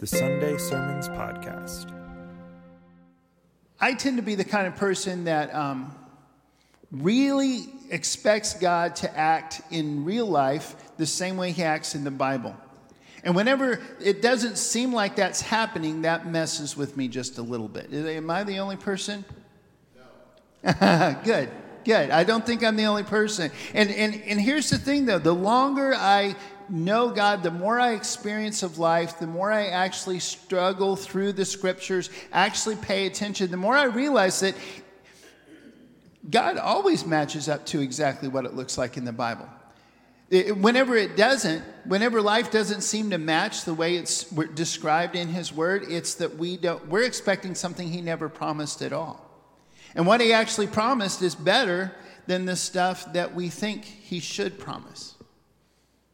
the Sunday Sermons Podcast. I tend to be the kind of person that um, really expects God to act in real life the same way he acts in the Bible. And whenever it doesn't seem like that's happening, that messes with me just a little bit. Am I the only person? No. good, good. I don't think I'm the only person. And, and, and here's the thing though the longer I know God, the more I experience of life, the more I actually struggle through the scriptures, actually pay attention, the more I realize that God always matches up to exactly what it looks like in the Bible. It, whenever it doesn't, whenever life doesn't seem to match the way it's described in His Word, it's that we don't, we're expecting something He never promised at all. And what He actually promised is better than the stuff that we think He should promise.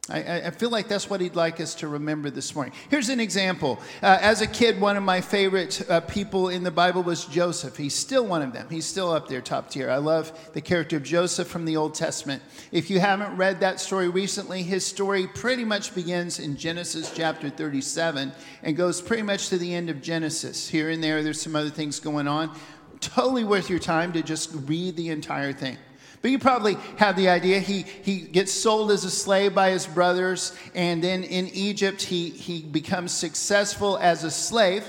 I, I, feel like that's what he'd like us to remember this morning. Here's an example. Uh, as a kid, one of my favorite uh, people in the Bible was Joseph. He's still one of them. He's still up there, top tier. I love the character of Joseph from the Old Testament. If you haven't read that story recently, his story pretty much begins in Genesis chapter 37 and goes pretty much to the end of Genesis. Here and there, there's some other things going on. Totally worth your time to just read the entire thing. But you probably have the idea. He, he gets sold as a slave by his brothers, and then in Egypt, he, he becomes successful as a slave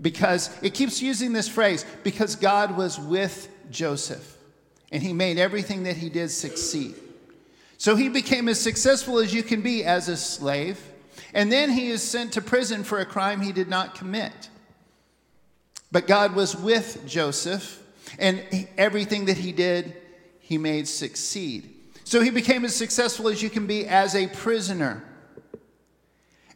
because it keeps using this phrase because God was with Joseph, and he made everything that he did succeed. So he became as successful as you can be as a slave, and then he is sent to prison for a crime he did not commit. But God was with Joseph, and everything that he did he made succeed. So he became as successful as you can be as a prisoner.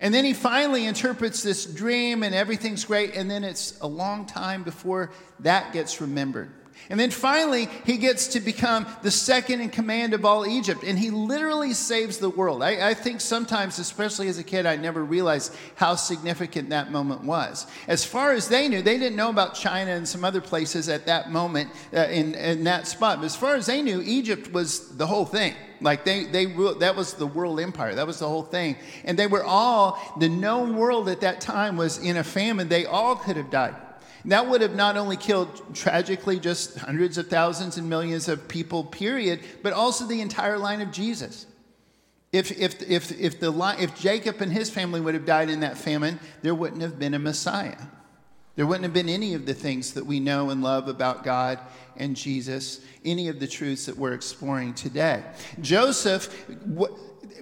And then he finally interprets this dream, and everything's great. And then it's a long time before that gets remembered. And then finally, he gets to become the second in command of all Egypt, and he literally saves the world. I, I, think sometimes, especially as a kid, I never realized how significant that moment was. As far as they knew, they didn't know about China and some other places at that moment uh, in, in that spot. But as far as they knew, Egypt was the whole thing. Like they, they that was the world empire. That was the whole thing. And they were all, the known world at that time was in a famine. They all could have died. That would have not only killed tragically just hundreds of thousands and millions of people, period, but also the entire line of Jesus. If, if, if, if, the if Jacob and his family would have died in that famine, there wouldn't have been a Messiah. There wouldn't have been any of the things that we know and love about God and Jesus, any of the truths that we're exploring today. Joseph,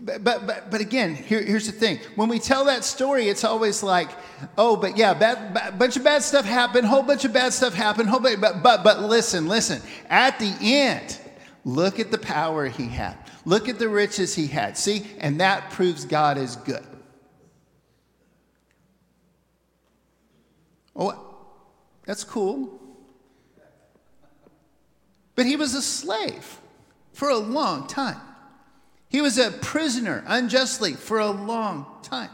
but, but, but again, here, here's the thing. When we tell that story, it's always like, oh, but yeah, bad, bunch of bad stuff happened, whole bunch of bad stuff happened, whole but, but, but listen, listen. At the end, look at the power he had. Look at the riches he had. See, and that proves God is good. Oh, that's cool. But he was a slave for a long time. He was a prisoner unjustly for a long time.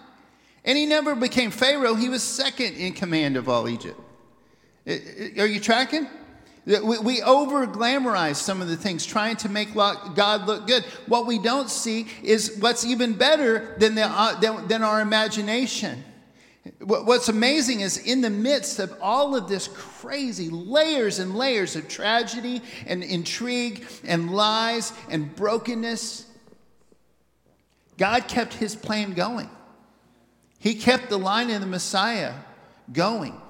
And he never became Pharaoh, he was second in command of all Egypt. Are you tracking? We over glamorize some of the things, trying to make God look good. What we don't see is what's even better than, the, uh, than, than our imagination. What's amazing is in the midst of all of this crazy layers and layers of tragedy and intrigue and lies and brokenness, God kept his plan going. He kept the line of the Messiah going.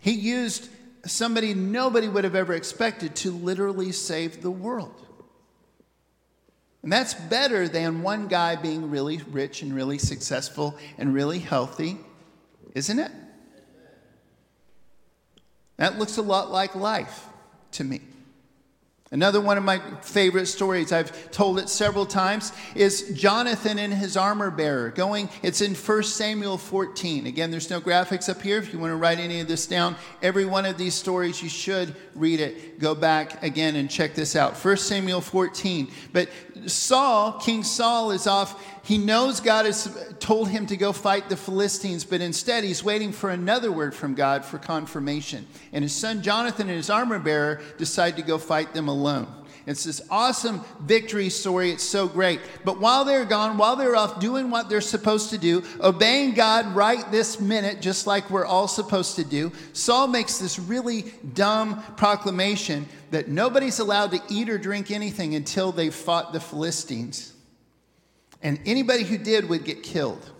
He used somebody nobody would have ever expected to literally save the world. And that's better than one guy being really rich and really successful and really healthy, isn't it? That looks a lot like life to me. Another one of my favorite stories, I've told it several times, is Jonathan and his armor bearer. Going, it's in 1 Samuel 14. Again, there's no graphics up here. If you want to write any of this down, every one of these stories, you should read it. Go back again and check this out. 1 Samuel 14. But Saul, King Saul, is off he knows God has told him to go fight the Philistines, but instead he's waiting for another word from God for confirmation. And his son Jonathan and his armor bearer decide to go fight them alone. It's this awesome victory story. It's so great. But while they're gone, while they're off doing what they're supposed to do, obeying God right this minute, just like we're all supposed to do, Saul makes this really dumb proclamation that nobody's allowed to eat or drink anything until they've fought the Philistines. And anybody who did would get killed.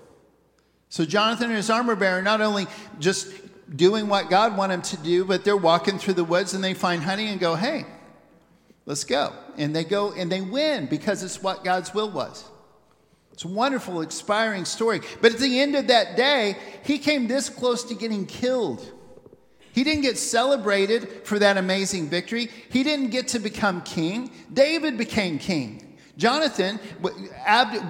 So Jonathan and his armor bearer not only just doing what God wanted them to do, but they're walking through the woods and they find honey and go, hey, let's go. And they go and they win because it's what God's will was. It's a wonderful, inspiring story. But at the end of that day, he came this close to getting killed. He didn't get celebrated for that amazing victory. He didn't get to become king. David became king. Jonathan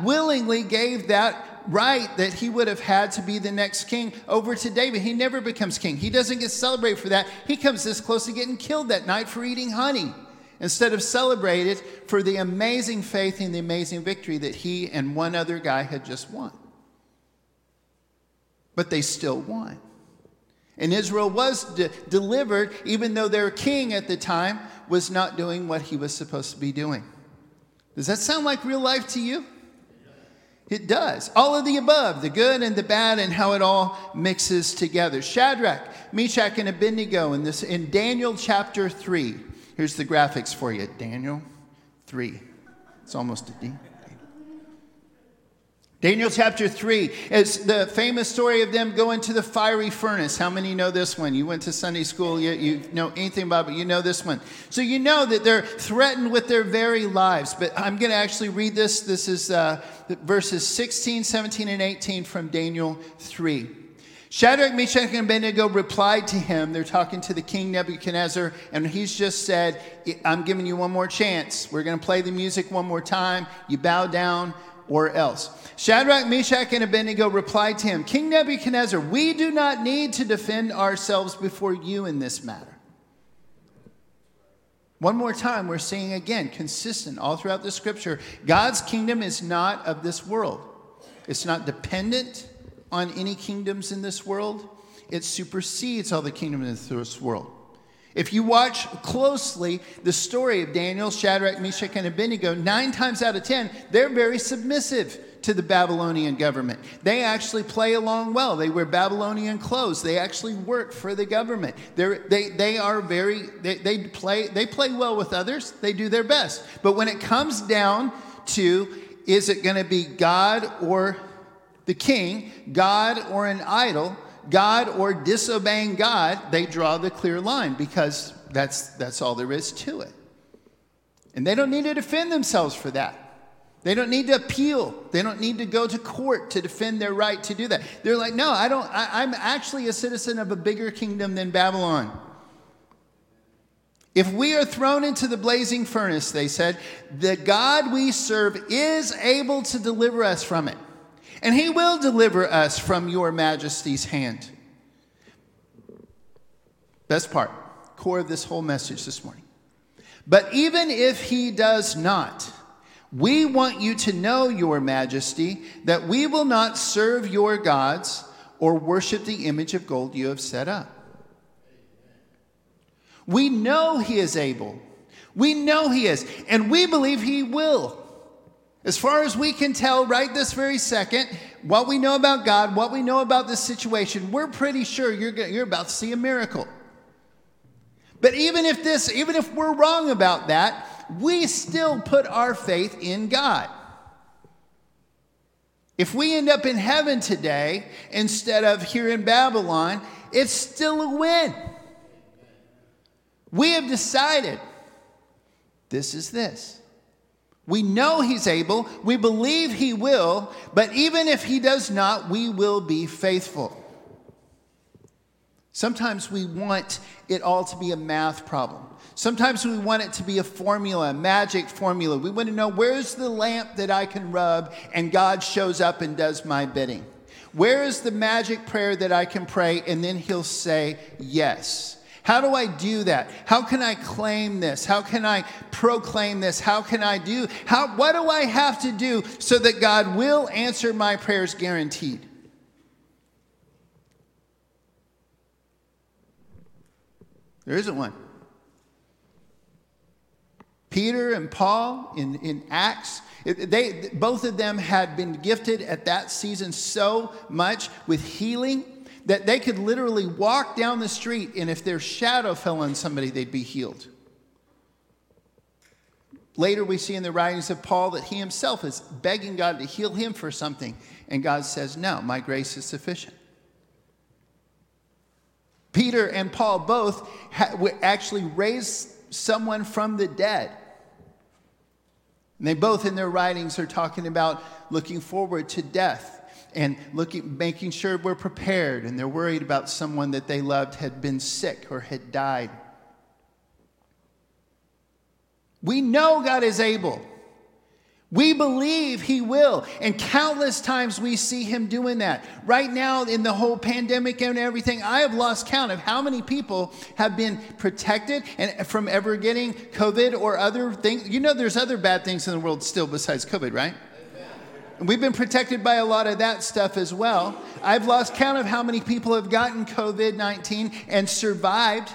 willingly gave that right that he would have had to be the next king over to David. He never becomes king. He doesn't get celebrated for that. He comes this close to getting killed that night for eating honey instead of celebrated for the amazing faith and the amazing victory that he and one other guy had just won. But they still won. And Israel was de- delivered, even though their king at the time was not doing what he was supposed to be doing. Does that sound like real life to you? It does. All of the above, the good and the bad, and how it all mixes together. Shadrach, Meshach, and Abednego in, this, in Daniel chapter 3. Here's the graphics for you Daniel 3. It's almost a D. Daniel chapter 3 is the famous story of them going to the fiery furnace. How many know this one? You went to Sunday school, you, you know anything about it, you know this one. So you know that they're threatened with their very lives. But I'm going to actually read this. This is uh, verses 16, 17, and 18 from Daniel 3. Shadrach, Meshach, and Abednego replied to him. They're talking to the king Nebuchadnezzar, and he's just said, I'm giving you one more chance. We're going to play the music one more time. You bow down or else. Shadrach, Meshach, and Abednego replied to him, King Nebuchadnezzar, we do not need to defend ourselves before you in this matter. One more time, we're seeing again, consistent all throughout the scripture, God's kingdom is not of this world. It's not dependent on any kingdoms in this world. It supersedes all the kingdoms in this world. If you watch closely the story of Daniel, Shadrach, Meshach, and Abednego, nine times out of ten, they're very submissive to the Babylonian government. They actually play along well. They wear Babylonian clothes. They actually work for the government. They're, they, they are very, they, they, play, they play well with others. They do their best. But when it comes down to is it going to be God or the king, God or an idol, God or disobeying God, they draw the clear line because that's, that's all there is to it. And they don't need to defend themselves for that. They don't need to appeal. They don't need to go to court to defend their right to do that. They're like, no, I don't, I, I'm actually a citizen of a bigger kingdom than Babylon. If we are thrown into the blazing furnace, they said, the God we serve is able to deliver us from it and he will deliver us from your majesty's hand. Best part, core of this whole message this morning. But even if he does not, we want you to know, your majesty, that we will not serve your gods or worship the image of gold you have set up. We know he is able. We know he is, and we believe he will. As far as we can tell right this very second, what we know about God, what we know about this situation, we're pretty sure you're, you're about to see a miracle. But even if this, even if we're wrong about that, we still put our faith in God. If we end up in heaven today instead of here in Babylon, it's still a win. We have decided this is this. We know he's able, we believe he will, but even if he does not, we will be faithful. Sometimes we want it all to be a math problem. Sometimes we want it to be a formula, a magic formula. We want to know where's the lamp that I can rub and God shows up and does my bidding? Where is the magic prayer that I can pray and then he'll say yes? How do I do that? How can I claim this? How can I proclaim this? How can I do? How what do I have to do so that God will answer my prayers guaranteed? There isn't one. Peter and Paul in, in Acts, they, both of them had been gifted at that season so much with healing that they could literally walk down the street, and if their shadow fell on somebody, they'd be healed. Later, we see in the writings of Paul that he himself is begging God to heal him for something, and God says, No, my grace is sufficient. Peter and Paul both actually raised someone from the dead. And they both, in their writings, are talking about looking forward to death and looking, making sure we're prepared. And they're worried about someone that they loved had been sick or had died. We know God is able. We believe he will. And countless times we see him doing that. Right now, in the whole pandemic and everything, I have lost count of how many people have been protected and from ever getting COVID or other things. You know, there's other bad things in the world still besides COVID, right? And we've been protected by a lot of that stuff as well. I've lost count of how many people have gotten COVID 19 and survived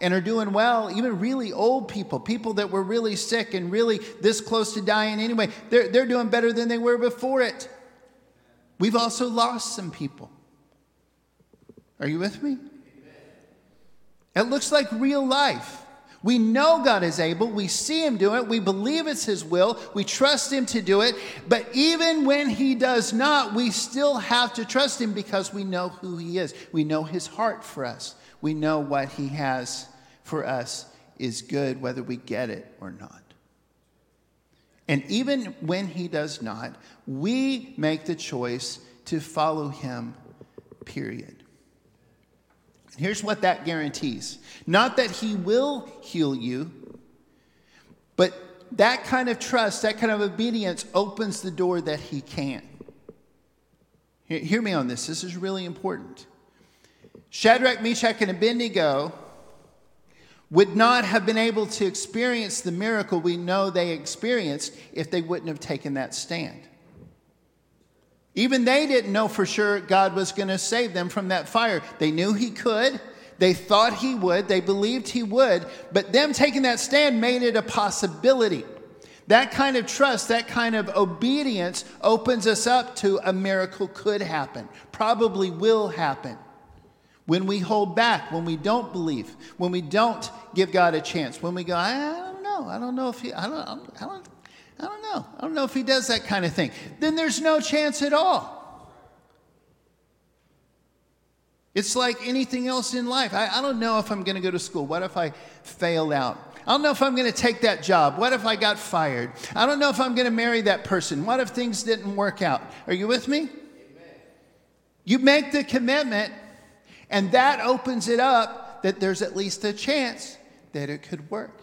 and are doing well, even really old people, people that were really sick and really this close to dying anyway, they're, they're doing better than they were before it. We've also lost some people. Are you with me? It looks like real life. We know God is able. We see Him do it. We believe it's His will. We trust Him to do it. But even when He does not, we still have to trust Him because we know who He is. We know His heart for us we know what He has for us is good, whether we get it or not. And even when He does not, we make the choice to follow Him, period. Here's what that guarantees not that He will heal you, but that kind of trust, that kind of obedience opens the door that He can. Hear me on this, this is really important. Shadrach, Meshach, and Abednego would not have been able to experience the miracle we know they experienced if they wouldn't have taken that stand. Even they didn't know for sure God was going to save them from that fire. They knew He could, they thought He would, they believed He would, but them taking that stand made it a possibility. That kind of trust, that kind of obedience opens us up to a miracle could happen, probably will happen. When we hold back, when we don't believe, when we don't give God a chance, when we go, I, don't know, I don't know if he, I don't, I don't, I don't know, I don't know if he does that kind of thing, then there's no chance at all. It's like anything else in life. I, I don't know if I'm going to go to school. What if I fail out? I don't know if I'm going to take that job. What if I got fired? I don't know if I'm going to marry that person. What if things didn't work out? Are you with me? Amen. You make the commitment and that opens it up that there's at least a chance that it could work.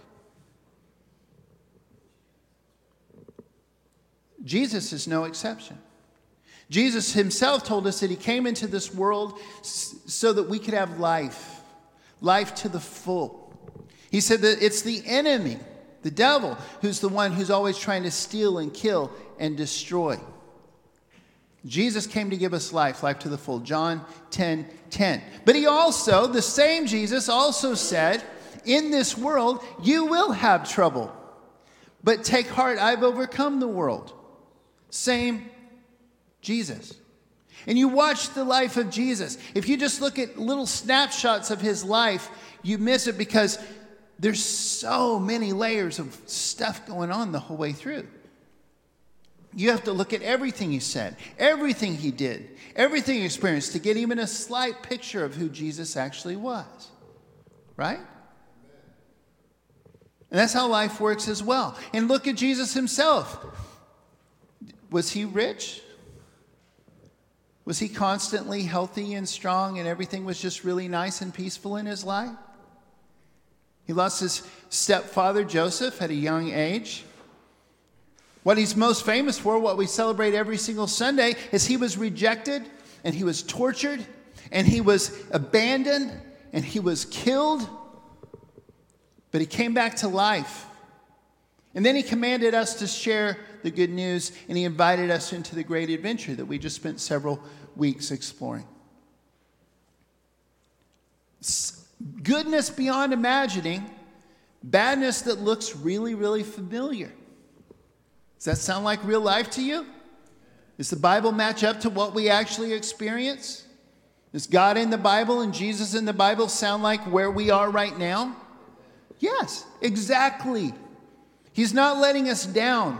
Jesus is no exception. Jesus himself told us that he came into this world so that we could have life, life to the full. He said that it's the enemy, the devil, who's the one who's always trying to steal and kill and destroy. Jesus came to give us life, life to the full. John 10 10. But he also, the same Jesus, also said, In this world you will have trouble. But take heart, I've overcome the world. Same Jesus. And you watch the life of Jesus. If you just look at little snapshots of his life, you miss it because there's so many layers of stuff going on the whole way through. You have to look at everything he said, everything he did, everything he experienced to get even a slight picture of who Jesus actually was. Right? And that's how life works as well. And look at Jesus himself. Was he rich? Was he constantly healthy and strong and everything was just really nice and peaceful in his life? He lost his stepfather, Joseph, at a young age. What he's most famous for, what we celebrate every single Sunday, is he was rejected and he was tortured and he was abandoned and he was killed, but he came back to life. And then he commanded us to share the good news and he invited us into the great adventure that we just spent several weeks exploring. Goodness beyond imagining Badness that looks really, really familiar. Does that sound like real life to you? Does the Bible match up to what we actually experience? Does God in the Bible and Jesus in the Bible sound like where we are right now? Yes, exactly. He's not letting us down.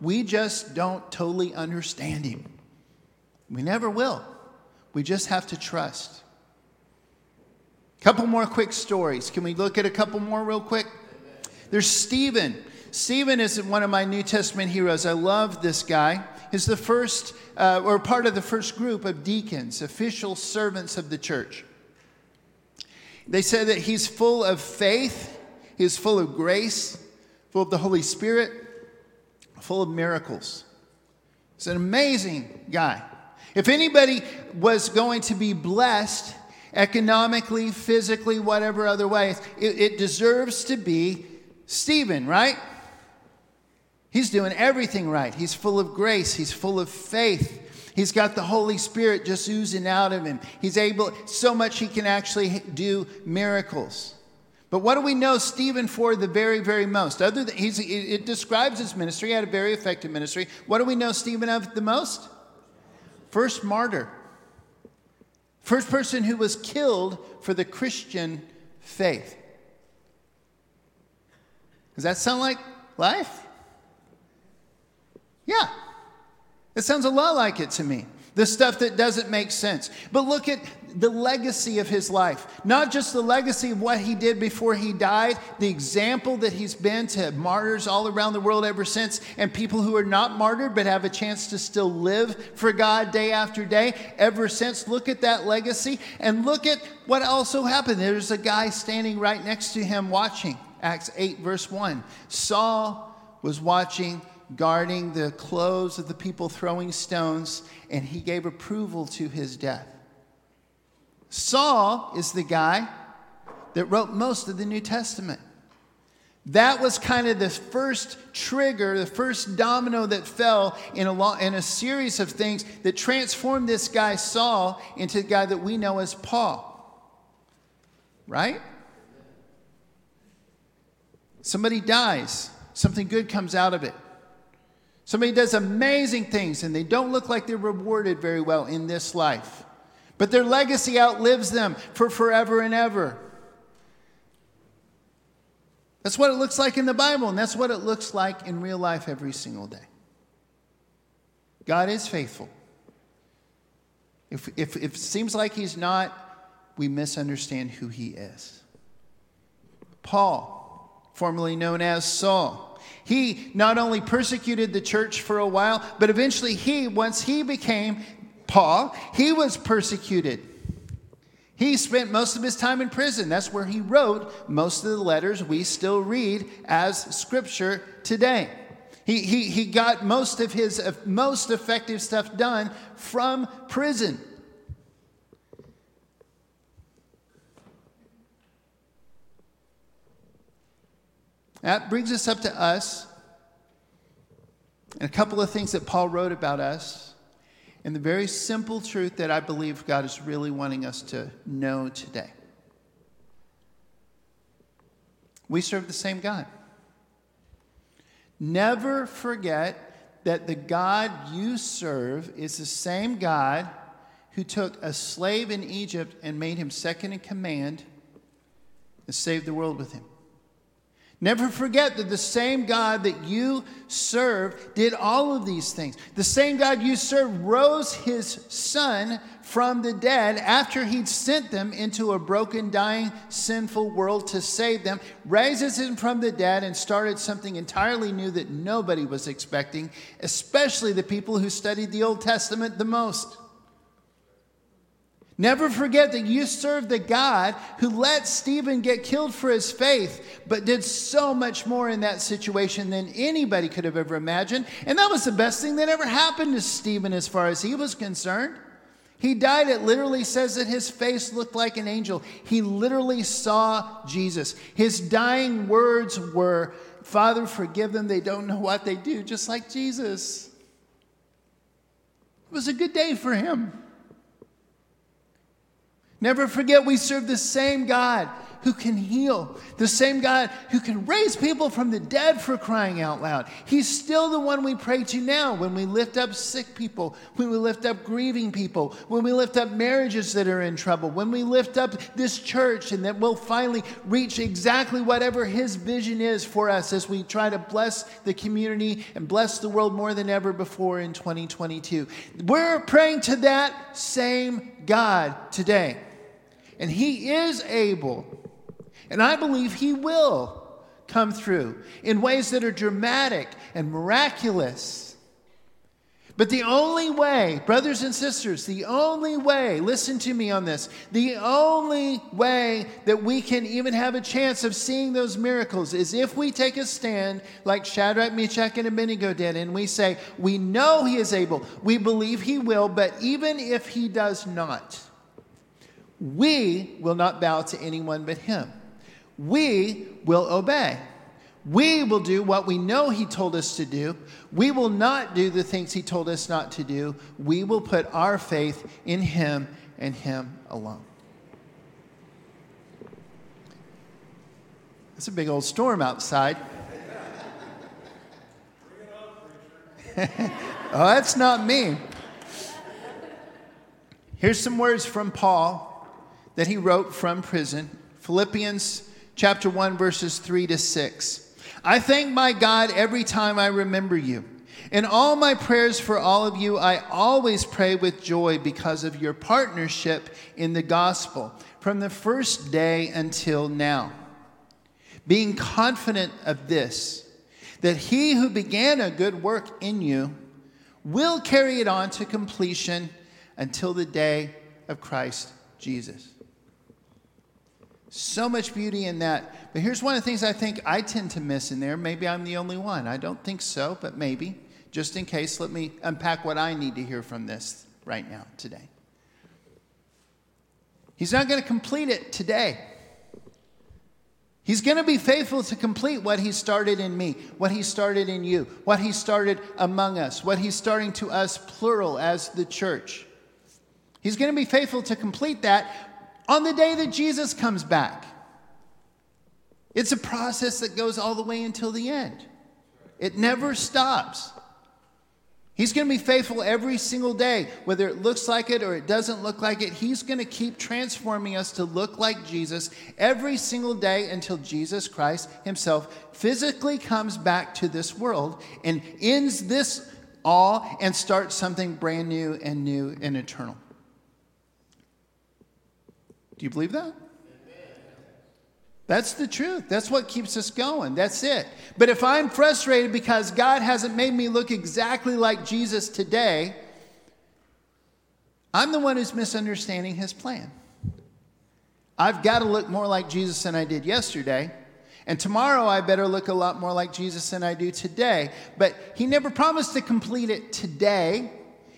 We just don't totally understand Him. We never will. We just have to trust. Couple more quick stories. Can we look at a couple more real quick? There's Stephen. Stephen is one of my New Testament heroes. I love this guy. He's the first, uh, or part of the first group of deacons, official servants of the church. They say that he's full of faith, he's full of grace, full of the Holy Spirit, full of miracles. He's an amazing guy. If anybody was going to be blessed economically, physically, whatever other way, it, it deserves to be Stephen, right? He's doing everything right. He's full of grace, he's full of faith. He's got the Holy Spirit just oozing out of him. He's able, so much he can actually do miracles. But what do we know Stephen for the very, very most? Other than he's, it describes his ministry, he had a very effective ministry. What do we know Stephen of the most? First martyr. First person who was killed for the Christian faith. Does that sound like life? Yeah. It sounds a lot like it to me. The stuff that doesn't make sense. But look at the legacy of his life. Not just the legacy of what he did before he died, the example that he's been to martyrs all around the world ever since, and people who are not martyred but have a chance to still live for God day after day ever since. Look at that legacy and look at what also happened. There's a guy standing right next to him watching. Acts 8, verse 1. Saul was watching guarding the clothes of the people throwing stones, and he gave approval to his death. Saul is the guy that wrote most of the New Testament. That was kind of the first trigger, the first domino that fell in a, long, in a series of things that transformed this guy, Saul, into the guy that we know as Paul. Right? Somebody dies, something good comes out of it. Somebody does amazing things and they don't look like they're rewarded very well in this life. But their legacy outlives them for forever and ever. That's what it looks like in the Bible, and that's what it looks like in real life every single day. God is faithful. If, if, if it seems like He's not, we misunderstand who He is. Paul, formerly known as Saul, he not only persecuted the church for a while, but eventually he, once he became Paul, he was persecuted. He spent most of his time in prison. That's where he wrote most of the letters we still read as scripture today. He, he, he got most of his uh, most effective stuff done from prison. That brings us up to us and a couple of things that Paul wrote about us, and the very simple truth that I believe God is really wanting us to know today. We serve the same God. Never forget that the God you serve is the same God who took a slave in Egypt and made him second in command and saved the world with him. Never forget that the same God that you serve did all of these things. The same God you serve rose his son from the dead after he'd sent them into a broken, dying, sinful world to save them, raises him from the dead, and started something entirely new that nobody was expecting, especially the people who studied the Old Testament the most. Never forget that you serve the God who let Stephen get killed for his faith, but did so much more in that situation than anybody could have ever imagined. And that was the best thing that ever happened to Stephen as far as he was concerned. He died, it literally says that his face looked like an angel. He literally saw Jesus. His dying words were, Father, forgive them, they don't know what they do, just like Jesus. It was a good day for him. Never forget we serve the same God who can heal, the same God who can raise people from the dead for crying out loud. He's still the one we pray to now when we lift up sick people, when we lift up grieving people, when we lift up marriages that are in trouble, when we lift up this church and that we'll finally reach exactly whatever His vision is for us as we try to bless the community and bless the world more than ever before in 2022. We're praying to that same God today. And He is able, and I believe He will come through in ways that are dramatic and miraculous. But the only way, brothers and sisters, the only way, listen to me on this, the only way that we can even have a chance of seeing those miracles is if we take a stand like Shadrach, Meshach, and Abednego did, and we say, We know he is able, we believe he will, but even if he does not, we will not bow to anyone but him. We will obey. We will do what we know he told us to do. We will not do the things he told us not to do. We will put our faith in him and him alone. It's a big old storm outside. oh, that's not me. Here's some words from Paul that he wrote from prison Philippians chapter 1, verses 3 to 6. I thank my God every time I remember you. In all my prayers for all of you, I always pray with joy because of your partnership in the gospel from the first day until now. Being confident of this, that he who began a good work in you will carry it on to completion until the day of Christ Jesus. So much beauty in that. But here's one of the things I think I tend to miss in there. Maybe I'm the only one. I don't think so, but maybe. Just in case, let me unpack what I need to hear from this right now, today. He's not going to complete it today. He's going to be faithful to complete what he started in me, what he started in you, what he started among us, what he's starting to us, plural, as the church. He's going to be faithful to complete that on the day that Jesus comes back. It's a process that goes all the way until the end, it never stops. He's going to be faithful every single day, whether it looks like it or it doesn't look like it. He's going to keep transforming us to look like Jesus every single day until Jesus Christ himself physically comes back to this world and ends this all and starts something brand new and new and eternal. Do you believe that? That's the truth. That's what keeps us going. That's it. But if I'm frustrated because God hasn't made me look exactly like Jesus today, I'm the one who's misunderstanding his plan. I've got to look more like Jesus than I did yesterday. And tomorrow I better look a lot more like Jesus than I do today. But he never promised to complete it today.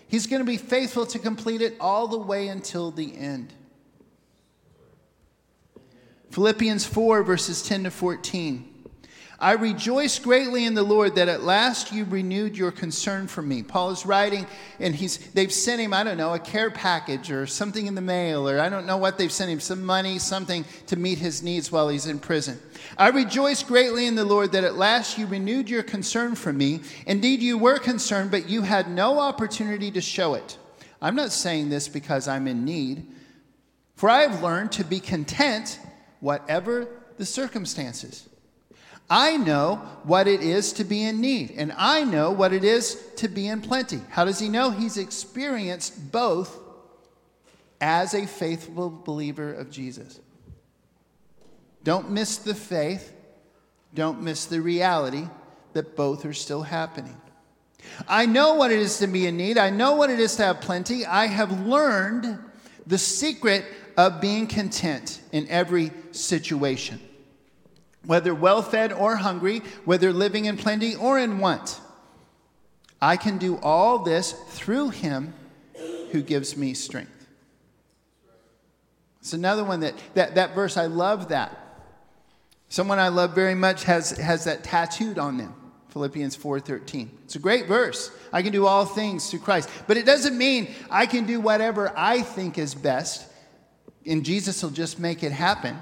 He's going to be faithful to complete it all the way until the end. Philippians 4, verses 10 to 14. I rejoice greatly in the Lord that at last you renewed your concern for me. Paul is writing, and he's, they've sent him, I don't know, a care package or something in the mail, or I don't know what they've sent him, some money, something to meet his needs while he's in prison. I rejoice greatly in the Lord that at last you renewed your concern for me. Indeed, you were concerned, but you had no opportunity to show it. I'm not saying this because I'm in need, for I have learned to be content whatever the circumstances. I know what it is to be in need, and I know what it is to be in plenty. How does he know? He's experienced both as a faithful believer of Jesus. Don't miss the faith, don't miss the reality that both are still happening. I know what it is to be in need, I know what it is to have plenty. I have learned the secret of being content in every situation. Whether well fed or hungry, whether living in plenty or in want, I can do all this through him who gives me strength. It's another one that, that, that verse, I love that. Someone I love very much has, has that tattooed on them. Philippians 4:13. It's a great verse. I can do all things through Christ. But it doesn't mean I can do whatever I think is best and Jesus will just make it happen.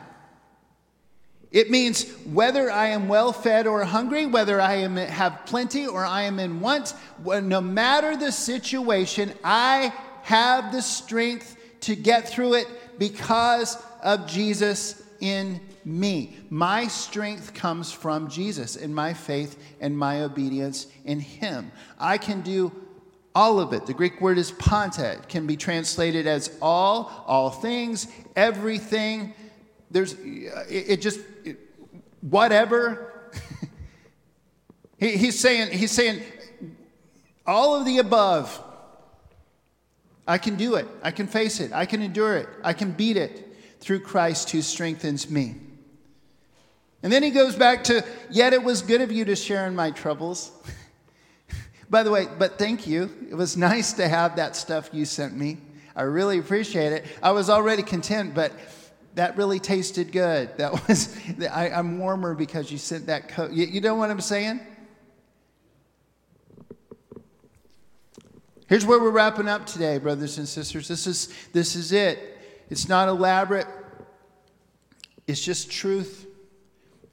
It means whether I am well fed or hungry, whether I am, have plenty or I am in want, no matter the situation, I have the strength to get through it because of Jesus in me. My strength comes from Jesus and my faith and my obedience in Him. I can do all of it. The Greek word is panta. It can be translated as all, all things, everything. There's, it, just, it, whatever. he, he's saying, he's saying, all of the above. I can do it. I can face it. I can endure it. I can beat it through Christ who strengthens me. And then he goes back to, Yet it was good of you to share in my troubles. By the way, but thank you. It was nice to have that stuff you sent me. I really appreciate it. I was already content, but that really tasted good. That was, I, am warmer because you sent that coat. You, you know what I'm saying? Here's where we're wrapping up today, brothers and sisters. This is, this is it. It's not elaborate, it's just truth.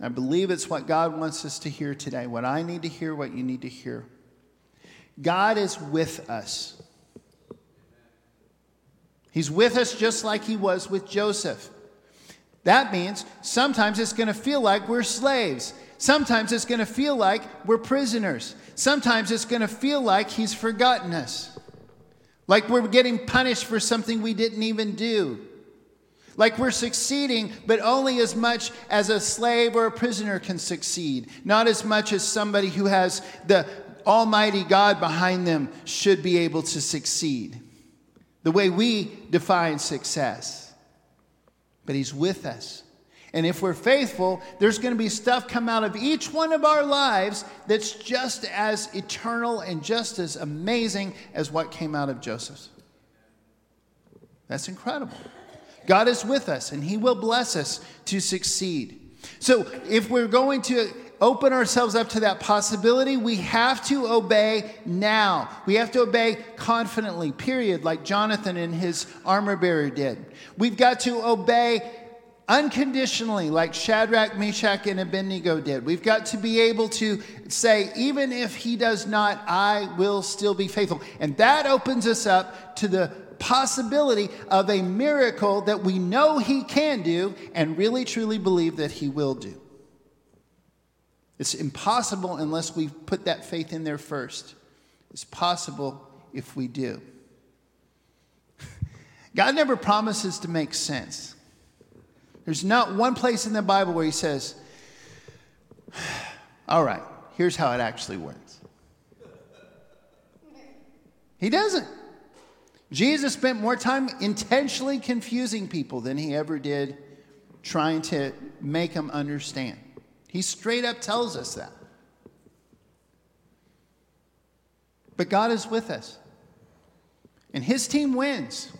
I believe it's what God wants us to hear today, what I need to hear, what you need to hear. God is with us. He's with us just like he was with Joseph. That means sometimes it's going to feel like we're slaves. Sometimes it's going to feel like we're prisoners. Sometimes it's going to feel like he's forgotten us. Like we're getting punished for something we didn't even do. Like we're succeeding, but only as much as a slave or a prisoner can succeed, not as much as somebody who has the Almighty God behind them should be able to succeed. The way we define success. But He's with us. And if we're faithful, there's going to be stuff come out of each one of our lives that's just as eternal and just as amazing as what came out of Joseph's. That's incredible. God is with us and He will bless us to succeed. So if we're going to open ourselves up to that possibility, we have to obey now. We have to obey confidently, period, like Jonathan and his armor bearer did. We've got to obey unconditionally, like Shadrach, Meshach, and Abednego did. We've got to be able to say, even if he does not, I will still be faithful. And that opens us up to the possibility of a miracle that we know he can do and really truly believe that he will do. It's impossible unless we put that faith in there first. It's possible if we do. God never promises to make sense. There's not one place in the Bible where he says, All right, here's how it actually works. He doesn't. Jesus spent more time intentionally confusing people than he ever did trying to make them understand. He straight up tells us that. But God is with us. And his team wins.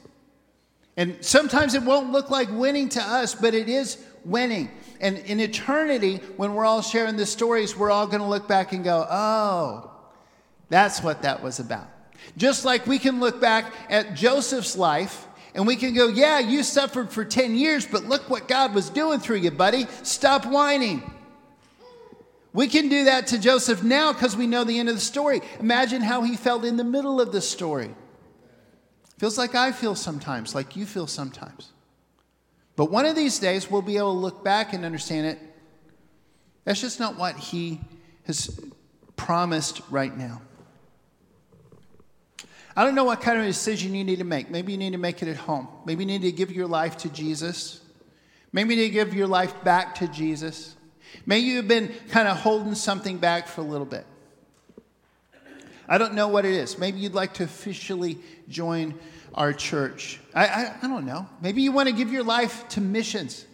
And sometimes it won't look like winning to us, but it is winning. And in eternity, when we're all sharing the stories, we're all going to look back and go, oh, that's what that was about. Just like we can look back at Joseph's life and we can go, yeah, you suffered for 10 years, but look what God was doing through you, buddy. Stop whining. We can do that to Joseph now because we know the end of the story. Imagine how he felt in the middle of the story. Feels like I feel sometimes, like you feel sometimes. But one of these days, we'll be able to look back and understand it. That's just not what He has promised right now. I don't know what kind of decision you need to make. Maybe you need to make it at home. Maybe you need to give your life to Jesus. Maybe you need to give your life back to Jesus. Maybe you've been kind of holding something back for a little bit. I don't know what it is. Maybe you'd like to officially join our church. I, I, I, don't know. Maybe you want to give your life to missions.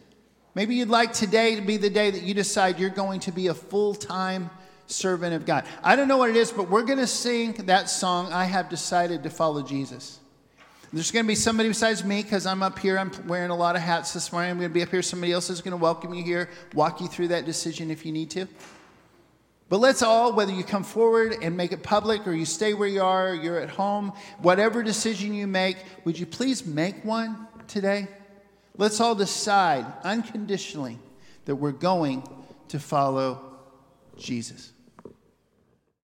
Maybe you'd like today to be the day that you decide you're going to be a full time servant of God. I don't know what it is, but we're going to sing that song, I Have Decided to Follow Jesus. There's going to be somebody besides me because I'm up here. I'm wearing a lot of hats this morning. I'm going to be up here. Somebody else is going to welcome you here, walk you through that decision if you need to. But let's all, whether you come forward and make it public or you stay where you are, you're at home, whatever decision you make, would you please make one today? Let's all decide unconditionally that we're going to follow Jesus.